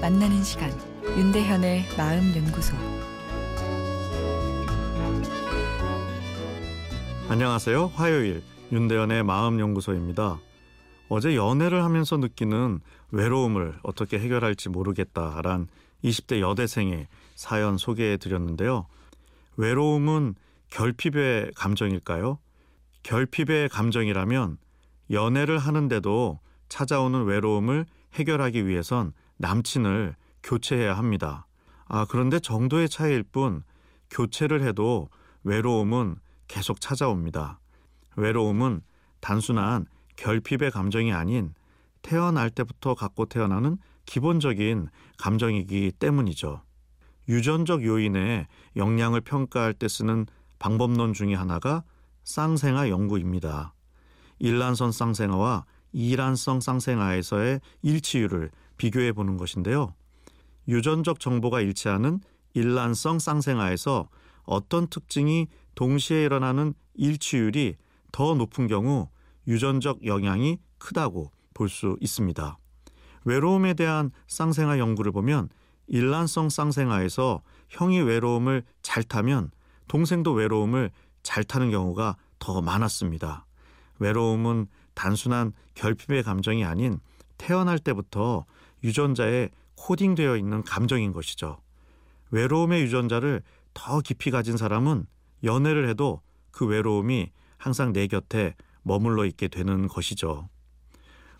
만나는 시간 윤대현의 마음 연구소 안녕하세요. 화요일 윤대현의 마음 연구소입니다. 어제 연애를 하면서 느끼는 외로움을 어떻게 해결할지 모르겠다란 20대 여대생의 사연 소개해 드렸는데요. 외로움은 결핍의 감정일까요? 결핍의 감정이라면 연애를 하는데도 찾아오는 외로움을 해결하기 위해선 남친을 교체해야 합니다. 아, 그런데 정도의 차이일 뿐 교체를 해도 외로움은 계속 찾아옵니다. 외로움은 단순한 결핍의 감정이 아닌 태어날 때부터 갖고 태어나는 기본적인 감정이기 때문이죠. 유전적 요인의 영향을 평가할 때 쓰는 방법론 중의 하나가 쌍생아 연구입니다. 일란성 쌍생아와 이란성 쌍생아에서의 일치율을 비교해 보는 것인데요. 유전적 정보가 일치하는 일란성 쌍생아에서 어떤 특징이 동시에 일어나는 일치율이 더 높은 경우 유전적 영향이 크다고 볼 수 있습니다. 외로움에 대한 쌍생아 연구를 보면 일란성 쌍생아에서 형이 외로움을 잘 타면 동생도 외로움을 잘 타는 경우가 더 많았습니다. 외로움은 단순한 결핍의 감정이 아닌 태어날 때부터 유전자에 코딩되어 있는 감정인 것이죠. 외로움의 유전자를 더 깊이 가진 사람은 연애를 해도 그 외로움이 항상 내 곁에 머물러 있게 되는 것이죠.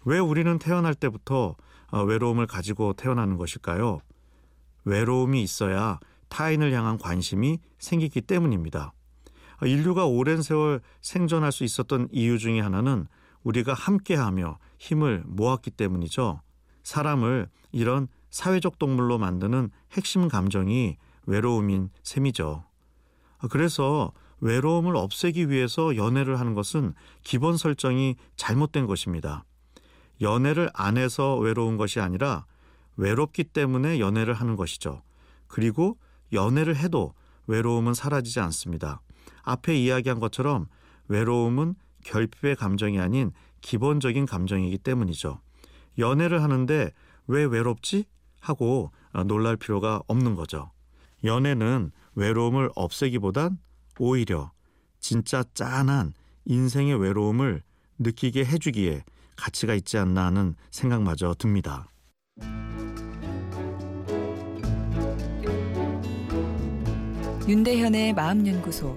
왜 우리는 태어날 때부터 어, 외로움을 가지고 태어나는 것일까요? 외로움이 있어야 타인을 향한 관심이 생기기 때문입니다. 인류가 오랜 세월 생존할 수 있었던 이유 중의 하나는 우리가 함께하며 힘을 모았기 때문이죠. 사람을 이런 사회적 동물로 만드는 핵심 감정이 외로움인 셈이죠. 그래서 외로움을 없애기 위해서 연애를 하는 것은 기본 설정이 잘못된 것입니다. 연애를 안 해서 외로운 것이 아니라 외롭기 때문에 연애를 하는 것이죠. 그리고 연애를 해도 외로움은 사라지지 않습니다. 앞에 이야기한 것처럼 외로움은 결핍의 감정이 아닌 기본적인 감정이기 때문이죠. 연애를 하는데 왜 외롭지? 하고 놀랄 필요가 없는 거죠. 연애는 외로움을 없애기보단 오히려 진짜 짠한 인생의 외로움을 느끼게 해주기에 가치가 있지 않나 하는 생각마저 듭니다. 윤대현의 마음연구소